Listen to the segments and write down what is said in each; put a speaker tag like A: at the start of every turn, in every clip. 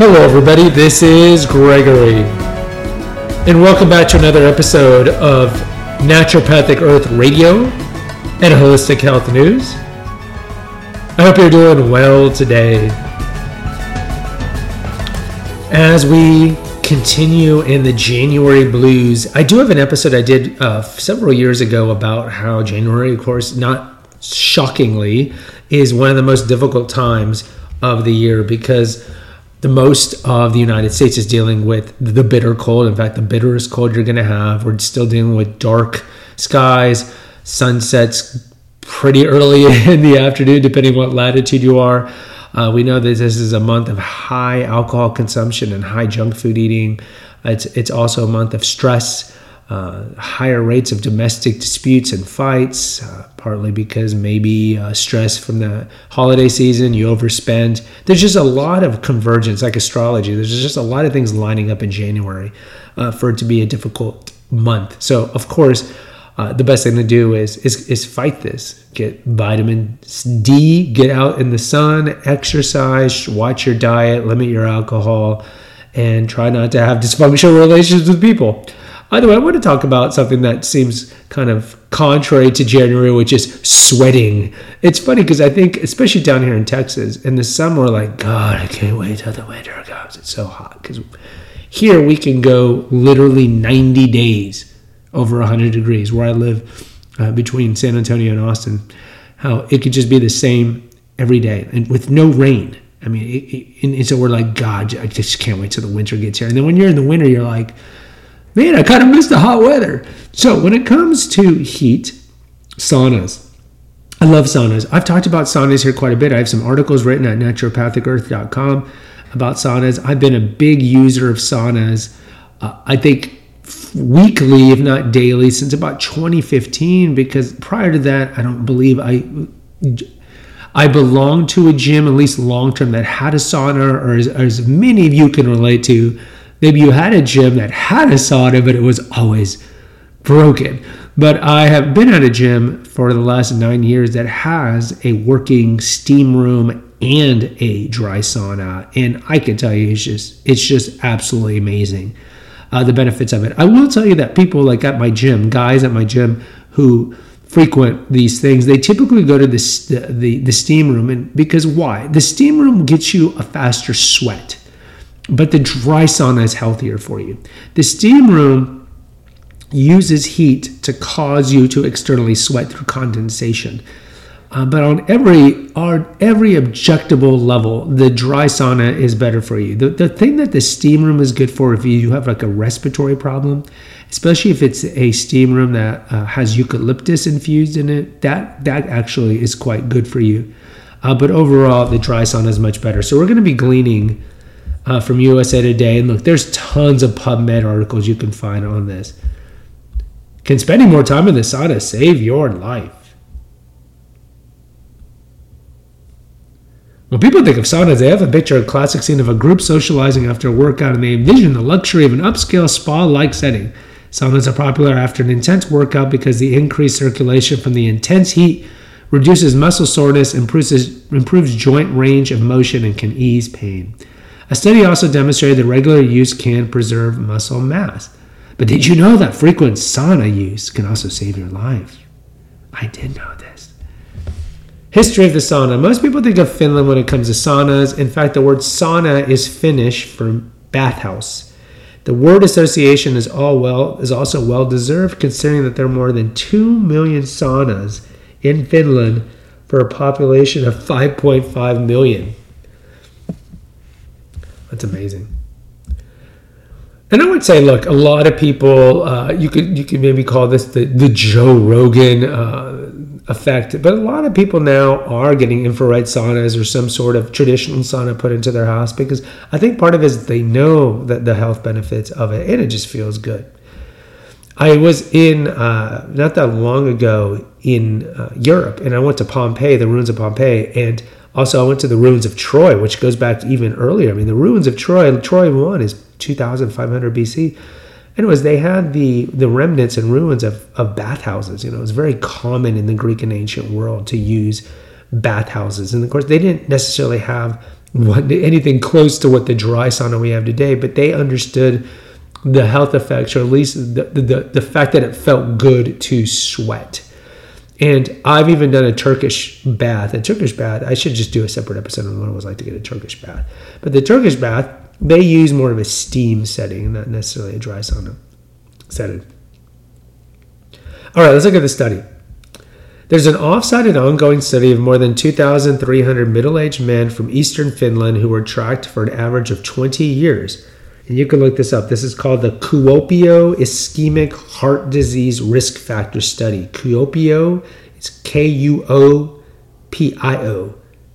A: Hello, everybody. This is Gregory, and welcome back to another episode of Naturopathic Earth Radio and Holistic Health News. I hope you're doing well today. As we continue in the January blues, I do have an episode I did uh, several years ago about how January, of course, not shockingly, is one of the most difficult times of the year because the most of the United States is dealing with the bitter cold. In fact, the bitterest cold you're going to have. We're still dealing with dark skies, sunsets pretty early in the afternoon, depending what latitude you are. Uh, we know that this is a month of high alcohol consumption and high junk food eating. It's it's also a month of stress uh, higher rates of domestic disputes and fights, uh, partly because maybe uh, stress from the holiday season, you overspend. There's just a lot of convergence, like astrology. There's just a lot of things lining up in January uh, for it to be a difficult month. So, of course, uh, the best thing to do is, is is fight this. Get vitamin D, get out in the sun, exercise, watch your diet, limit your alcohol, and try not to have dysfunctional relations with people. Either way, I want to talk about something that seems kind of contrary to January, which is sweating. It's funny because I think, especially down here in Texas, in the summer, like, God, I can't wait till the winter comes. It's so hot. Because here we can go literally 90 days over 100 degrees where I live uh, between San Antonio and Austin. How it could just be the same every day and with no rain. I mean, it, it, and so we're like, God, I just can't wait till the winter gets here. And then when you're in the winter, you're like, man, I kind of miss the hot weather. So when it comes to heat, saunas. I love saunas. I've talked about saunas here quite a bit. I have some articles written at naturopathicearth.com about saunas. I've been a big user of saunas. Uh, I think weekly, if not daily, since about 2015. Because prior to that, I don't believe I I belonged to a gym, at least long term, that had a sauna, or as, as many of you can relate to Maybe you had a gym that had a sauna, but it was always broken. But I have been at a gym for the last nine years that has a working steam room and a dry sauna, and I can tell you, it's just it's just absolutely amazing. Uh, the benefits of it. I will tell you that people like at my gym, guys at my gym who frequent these things, they typically go to the, the, the steam room, and because why? The steam room gets you a faster sweat but the dry sauna is healthier for you. The steam room uses heat to cause you to externally sweat through condensation. Uh, but on every on every objectable level, the dry sauna is better for you. The, the thing that the steam room is good for if you have like a respiratory problem, especially if it's a steam room that uh, has eucalyptus infused in it, that that actually is quite good for you. Uh, but overall, the dry sauna is much better. So we're going to be gleaning uh, from USA Today. And look, there's tons of PubMed articles you can find on this. Can spending more time in the sauna save your life? When people think of saunas, they have a picture, of a classic scene of a group socializing after a workout, and they envision the luxury of an upscale spa like setting. Saunas are popular after an intense workout because the increased circulation from the intense heat reduces muscle soreness, improves, improves joint range of motion, and can ease pain. A study also demonstrated that regular use can preserve muscle mass. But did you know that frequent sauna use can also save your life? I did know this. History of the sauna. Most people think of Finland when it comes to saunas. In fact, the word sauna is Finnish for bathhouse. The word association is all well is also well deserved considering that there are more than 2 million saunas in Finland for a population of 5.5 million. That's amazing. And I would say, look, a lot of people, uh, you could you could maybe call this the, the Joe Rogan uh, effect, but a lot of people now are getting infrared saunas or some sort of traditional sauna put into their house because I think part of it is they know that the health benefits of it and it just feels good. I was in uh, not that long ago in uh, Europe and I went to Pompeii, the ruins of Pompeii, and also, I went to the ruins of Troy, which goes back even earlier. I mean, the ruins of Troy, Troy 1 is 2500 BC. Anyways, they had the, the remnants and ruins of, of bathhouses. You know, it was very common in the Greek and ancient world to use bathhouses. And of course, they didn't necessarily have what, anything close to what the dry sauna we have today, but they understood the health effects, or at least the, the, the fact that it felt good to sweat. And I've even done a Turkish bath. A Turkish bath, I should just do a separate episode on what it was like to get a Turkish bath. But the Turkish bath, they use more of a steam setting, not necessarily a dry sauna setting. All right, let's look at the study. There's an off-site and ongoing study of more than 2,300 middle-aged men from eastern Finland who were tracked for an average of 20 years. And you can look this up. This is called the Kuopio Ischemic Heart Disease Risk Factor Study. Kuopio is K-U-O-P-I-O.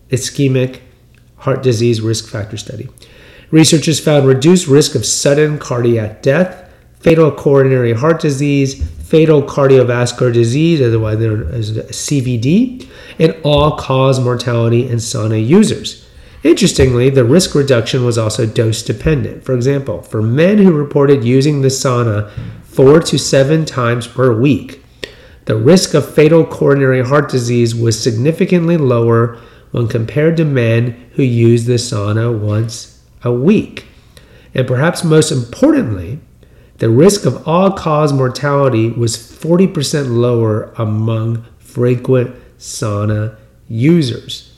A: Ischemic Heart Disease Risk Factor Study. Researchers found reduced risk of sudden cardiac death, fatal coronary heart disease, fatal cardiovascular disease, otherwise known as CVD, and all cause mortality in sauna users. Interestingly, the risk reduction was also dose dependent. For example, for men who reported using the sauna four to seven times per week, the risk of fatal coronary heart disease was significantly lower when compared to men who used the sauna once a week. And perhaps most importantly, the risk of all cause mortality was 40% lower among frequent sauna users.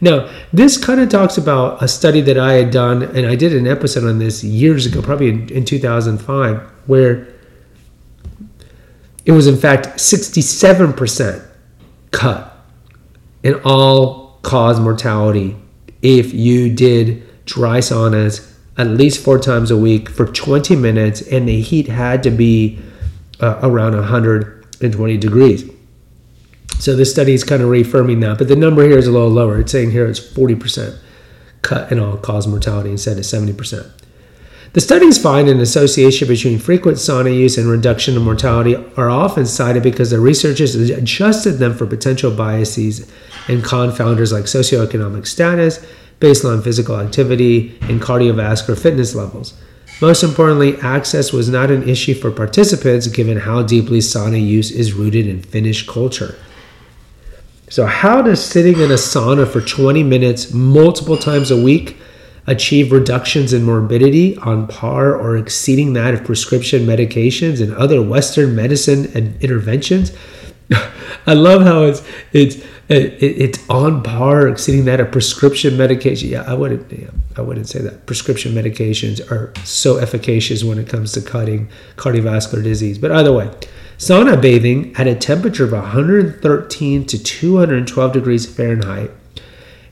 A: Now, this kind of talks about a study that I had done, and I did an episode on this years ago, probably in, in 2005, where it was in fact 67% cut in all cause mortality if you did dry saunas at least four times a week for 20 minutes, and the heat had to be uh, around 120 degrees. So this study is kind of reaffirming that, but the number here is a little lower. It's saying here it's 40% cut in all cause mortality instead of 70%. The studies find an association between frequent sauna use and reduction in mortality are often cited because the researchers adjusted them for potential biases and confounders like socioeconomic status, baseline physical activity, and cardiovascular fitness levels. Most importantly, access was not an issue for participants given how deeply sauna use is rooted in Finnish culture. So, how does sitting in a sauna for 20 minutes multiple times a week achieve reductions in morbidity on par or exceeding that of prescription medications and other Western medicine and interventions? I love how it's it's it, it's on par exceeding that of prescription medication. Yeah, I wouldn't. Yeah, I wouldn't say that. Prescription medications are so efficacious when it comes to cutting cardiovascular disease. But either way, sauna bathing at a temperature of 113 to 212 degrees Fahrenheit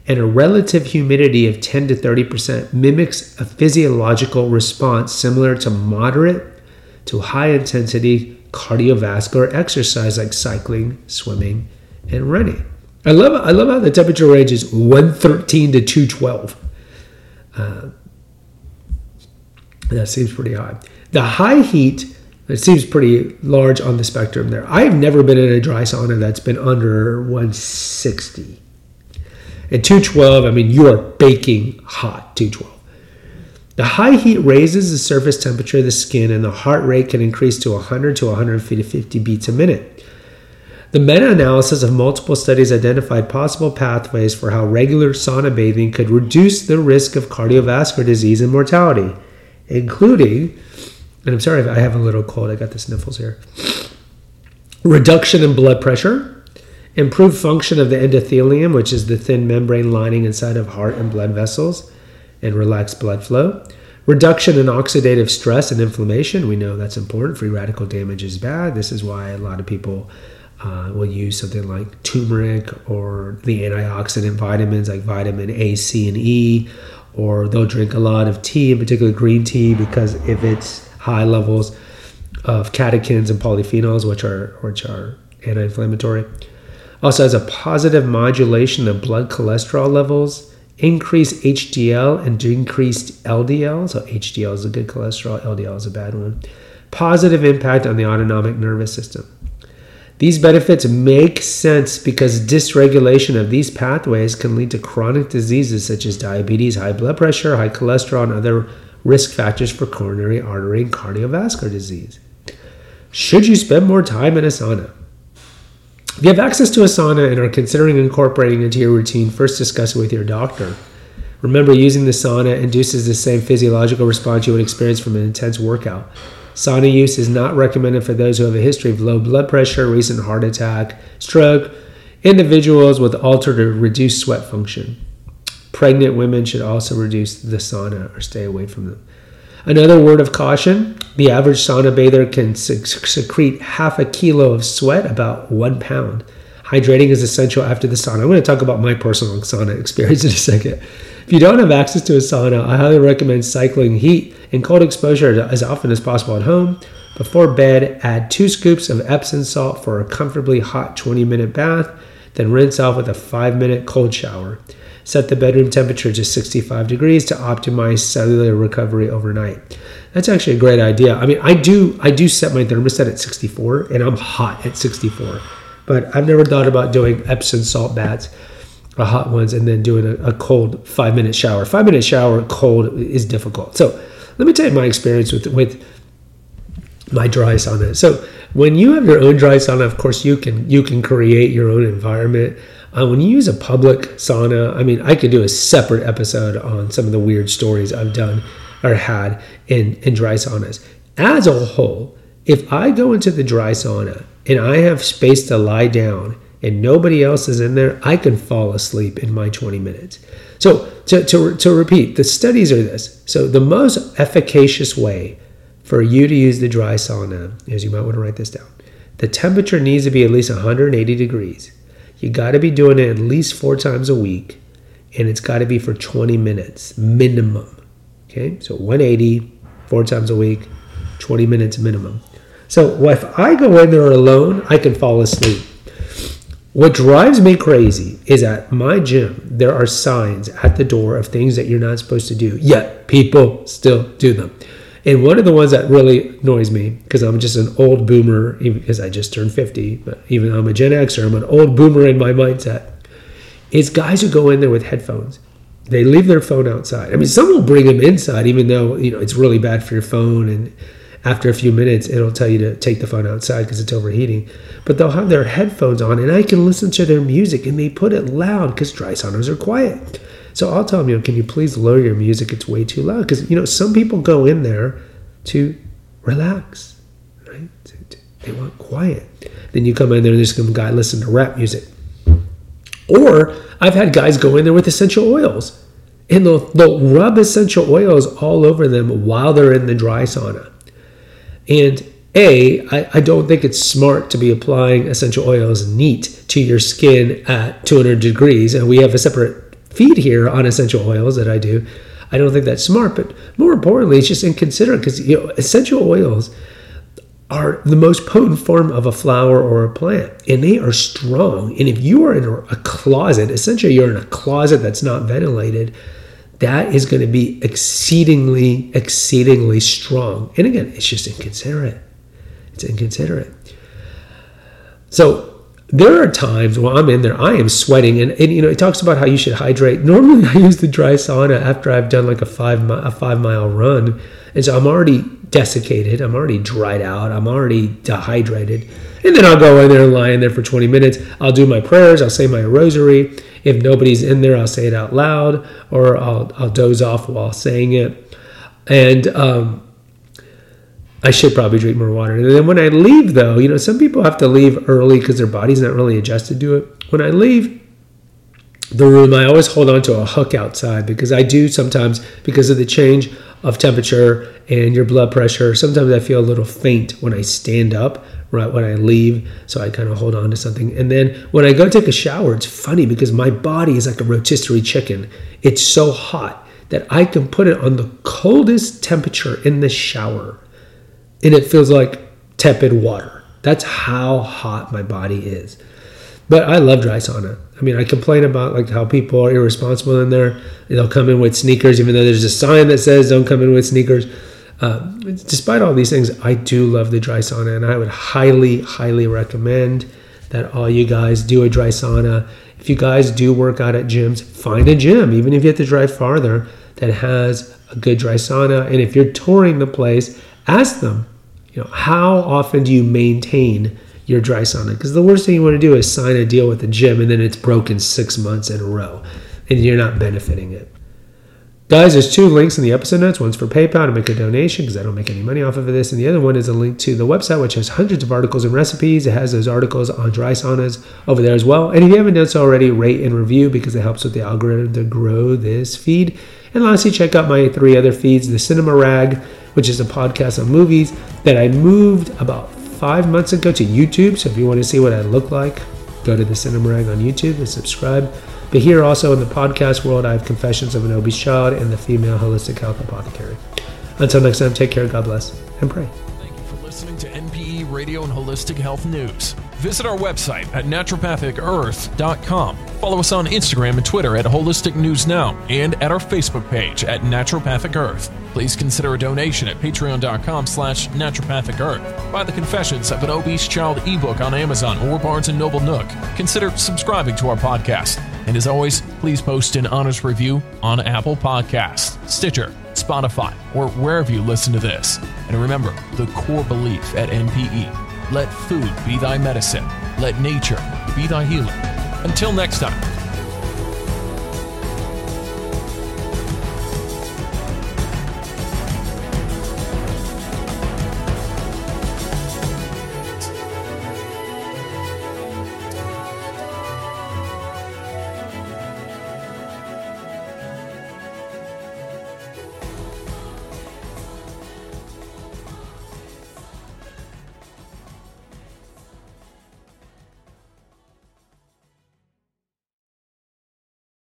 A: and a relative humidity of 10 to 30 percent mimics a physiological response similar to moderate to high intensity cardiovascular exercise like cycling, swimming, and running. I love I love how the temperature range is 113 to 212. Uh, that seems pretty high. The high heat it seems pretty large on the spectrum there. I've never been in a dry sauna that's been under 160. At 212, I mean, you are baking hot, 212. The high heat raises the surface temperature of the skin, and the heart rate can increase to 100 to 150 beats a minute. The meta analysis of multiple studies identified possible pathways for how regular sauna bathing could reduce the risk of cardiovascular disease and mortality, including, and I'm sorry if I have a little cold, I got the sniffles here, reduction in blood pressure, improved function of the endothelium, which is the thin membrane lining inside of heart and blood vessels, and relaxed blood flow. Reduction in oxidative stress and inflammation. We know that's important. Free radical damage is bad. This is why a lot of people uh, will use something like turmeric or the antioxidant vitamins like vitamin A, C, and E, or they'll drink a lot of tea, in particular green tea, because if it's high levels of catechins and polyphenols, which are which are anti-inflammatory, also has a positive modulation of blood cholesterol levels, increased HDL and decreased LDL. So HDL is a good cholesterol, LDL is a bad one. Positive impact on the autonomic nervous system. These benefits make sense because dysregulation of these pathways can lead to chronic diseases such as diabetes, high blood pressure, high cholesterol, and other risk factors for coronary artery and cardiovascular disease. Should you spend more time in a sauna? If you have access to a sauna and are considering incorporating it into your routine, first discuss it with your doctor. Remember, using the sauna induces the same physiological response you would experience from an intense workout. Sauna use is not recommended for those who have a history of low blood pressure, recent heart attack, stroke, individuals with altered or reduced sweat function. Pregnant women should also reduce the sauna or stay away from them. Another word of caution the average sauna bather can secrete half a kilo of sweat, about one pound. Hydrating is essential after the sauna. I'm going to talk about my personal sauna experience in a second. If you don't have access to a sauna, I highly recommend cycling heat and cold exposure as often as possible at home. Before bed, add two scoops of Epsom salt for a comfortably hot 20 minute bath, then rinse off with a 5 minute cold shower. Set the bedroom temperature to 65 degrees to optimize cellular recovery overnight. That's actually a great idea. I mean, I do I do set my thermostat at 64 and I'm hot at 64. But I've never thought about doing Epsom salt baths, uh, hot ones, and then doing a, a cold five minute shower. Five minute shower cold is difficult. So let me tell you my experience with with my dry sauna. So when you have your own dry sauna, of course you can you can create your own environment. Uh, when you use a public sauna, I mean, I could do a separate episode on some of the weird stories I've done or had in in dry saunas. As a whole, if I go into the dry sauna and I have space to lie down and nobody else is in there, I can fall asleep in my 20 minutes. So, to, to, to repeat, the studies are this. So, the most efficacious way for you to use the dry sauna is you might want to write this down. The temperature needs to be at least 180 degrees. You got to be doing it at least four times a week, and it's got to be for 20 minutes minimum. Okay, so 180, four times a week, 20 minutes minimum. So if I go in there alone, I can fall asleep. What drives me crazy is at my gym, there are signs at the door of things that you're not supposed to do, yet people still do them. And one of the ones that really annoys me, because I'm just an old boomer, because I just turned 50, but even though I'm a Gen Xer, I'm an old boomer in my mindset, is guys who go in there with headphones. They leave their phone outside. I mean, some will bring them inside, even though, you know, it's really bad for your phone and after a few minutes it'll tell you to take the phone outside because it's overheating but they'll have their headphones on and i can listen to their music and they put it loud because dry saunas are quiet so i'll tell them you know can you please lower your music? It's way too loud. Because you know some people go in there to relax right? They want quiet. Then you come in there and there's some guy listening to rap music. Or i've had guys go in there with essential oils and they'll, they'll rub essential oils all over them while they're in the dry sauna. And A, I, I don't think it's smart to be applying essential oils neat to your skin at 200 degrees. And we have a separate feed here on essential oils that I do. I don't think that's smart, but more importantly, it's just inconsiderate because you know essential oils are the most potent form of a flower or a plant, and they are strong. And if you are in a closet, essentially you're in a closet that's not ventilated, that is going to be exceedingly, exceedingly strong. And again, it's just inconsiderate. It's inconsiderate. So there are times while I'm in there, I am sweating, and, and you know it talks about how you should hydrate. Normally, I use the dry sauna after I've done like a five a five mile run, and so I'm already desiccated. I'm already dried out. I'm already dehydrated. And then I'll go in there and lie in there for 20 minutes. I'll do my prayers. I'll say my rosary. If nobody's in there, I'll say it out loud or I'll, I'll doze off while saying it. And um, I should probably drink more water. And then when I leave, though, you know, some people have to leave early because their body's not really adjusted to it. When I leave, the room, I always hold on to a hook outside because I do sometimes, because of the change of temperature and your blood pressure, sometimes I feel a little faint when I stand up right when I leave. So I kind of hold on to something. And then when I go take a shower, it's funny because my body is like a rotisserie chicken. It's so hot that I can put it on the coldest temperature in the shower and it feels like tepid water. That's how hot my body is. But I love dry sauna. I mean, I complain about like how people are irresponsible in there. They'll come in with sneakers, even though there's a sign that says don't come in with sneakers. Uh, despite all these things, I do love the dry sauna, and I would highly, highly recommend that all you guys do a dry sauna. If you guys do work out at gyms, find a gym, even if you have to drive farther, that has a good dry sauna. And if you're touring the place, ask them, you know, how often do you maintain your dry sauna? Because the worst thing you want to do is sign a deal with the gym and then it's broken six months in a row, and you're not benefiting it. Guys, there's two links in the episode notes. One's for PayPal to make a donation because I don't make any money off of this. And the other one is a link to the website, which has hundreds of articles and recipes. It has those articles on dry saunas over there as well. And if you haven't done so already, rate and review because it helps with the algorithm to grow this feed. And lastly, check out my three other feeds the Cinema Rag, which is a podcast on movies that I moved about five months ago to YouTube. So if you want to see what I look like, go to the Cinema Rag on YouTube and subscribe. But here also in the podcast world, I have Confessions of an Obese Child and the Female Holistic Health Apothecary. Until next time, take care, God bless, and pray.
B: Thank you for listening to NPE Radio and Holistic Health News. Visit our website at naturopathicearth.com. Follow us on Instagram and Twitter at Holistic News Now and at our Facebook page at Naturopathic Earth. Please consider a donation at patreon.com slash naturopathic earth. Buy the Confessions of an Obese Child ebook on Amazon or Barnes & Noble Nook. Consider subscribing to our podcast. And as always, please post an honest review on Apple Podcasts, Stitcher, Spotify, or wherever you listen to this. And remember the core belief at NPE let food be thy medicine, let nature be thy healer. Until next time.